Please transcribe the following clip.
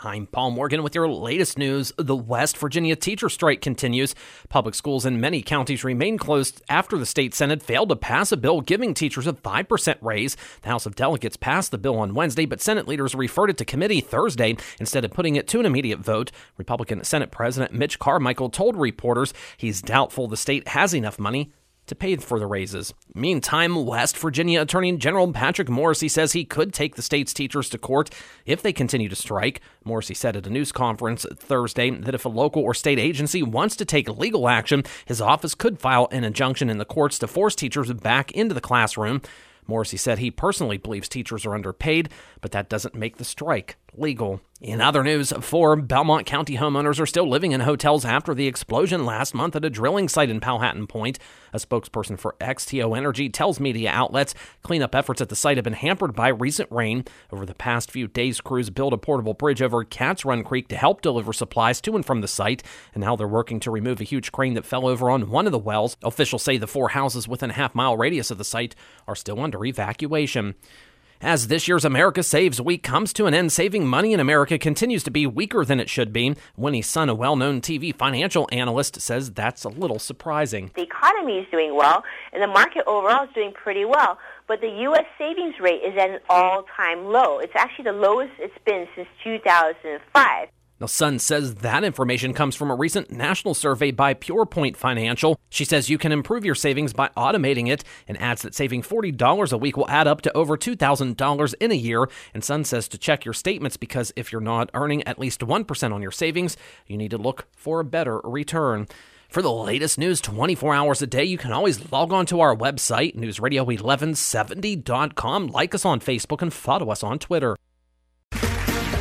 I'm Paul Morgan with your latest news. The West Virginia teacher strike continues. Public schools in many counties remain closed after the state Senate failed to pass a bill giving teachers a 5% raise. The House of Delegates passed the bill on Wednesday, but Senate leaders referred it to committee Thursday instead of putting it to an immediate vote. Republican Senate President Mitch Carmichael told reporters he's doubtful the state has enough money to pay for the raises. Meantime, West Virginia Attorney General Patrick Morrisey says he could take the state's teachers to court if they continue to strike. Morrisey said at a news conference Thursday that if a local or state agency wants to take legal action, his office could file an injunction in the courts to force teachers back into the classroom. Morrisey said he personally believes teachers are underpaid, but that doesn't make the strike legal. In other news, four Belmont County homeowners are still living in hotels after the explosion last month at a drilling site in Powhatan Point. A spokesperson for XTO Energy tells media outlets cleanup efforts at the site have been hampered by recent rain. Over the past few days, crews built a portable bridge over Cats Run Creek to help deliver supplies to and from the site, and now they're working to remove a huge crane that fell over on one of the wells. Officials say the four houses within a half mile radius of the site are still under evacuation. As this year's America Saves Week comes to an end, saving money in America continues to be weaker than it should be. Winnie Sun, a well known TV financial analyst, says that's a little surprising. The economy is doing well, and the market overall is doing pretty well. But the U.S. savings rate is at an all time low. It's actually the lowest it's been since 2005. Now, Sun says that information comes from a recent national survey by PurePoint Financial. She says you can improve your savings by automating it and adds that saving $40 a week will add up to over $2,000 in a year. And Sun says to check your statements because if you're not earning at least 1% on your savings, you need to look for a better return. For the latest news 24 hours a day, you can always log on to our website, newsradio1170.com. Like us on Facebook and follow us on Twitter.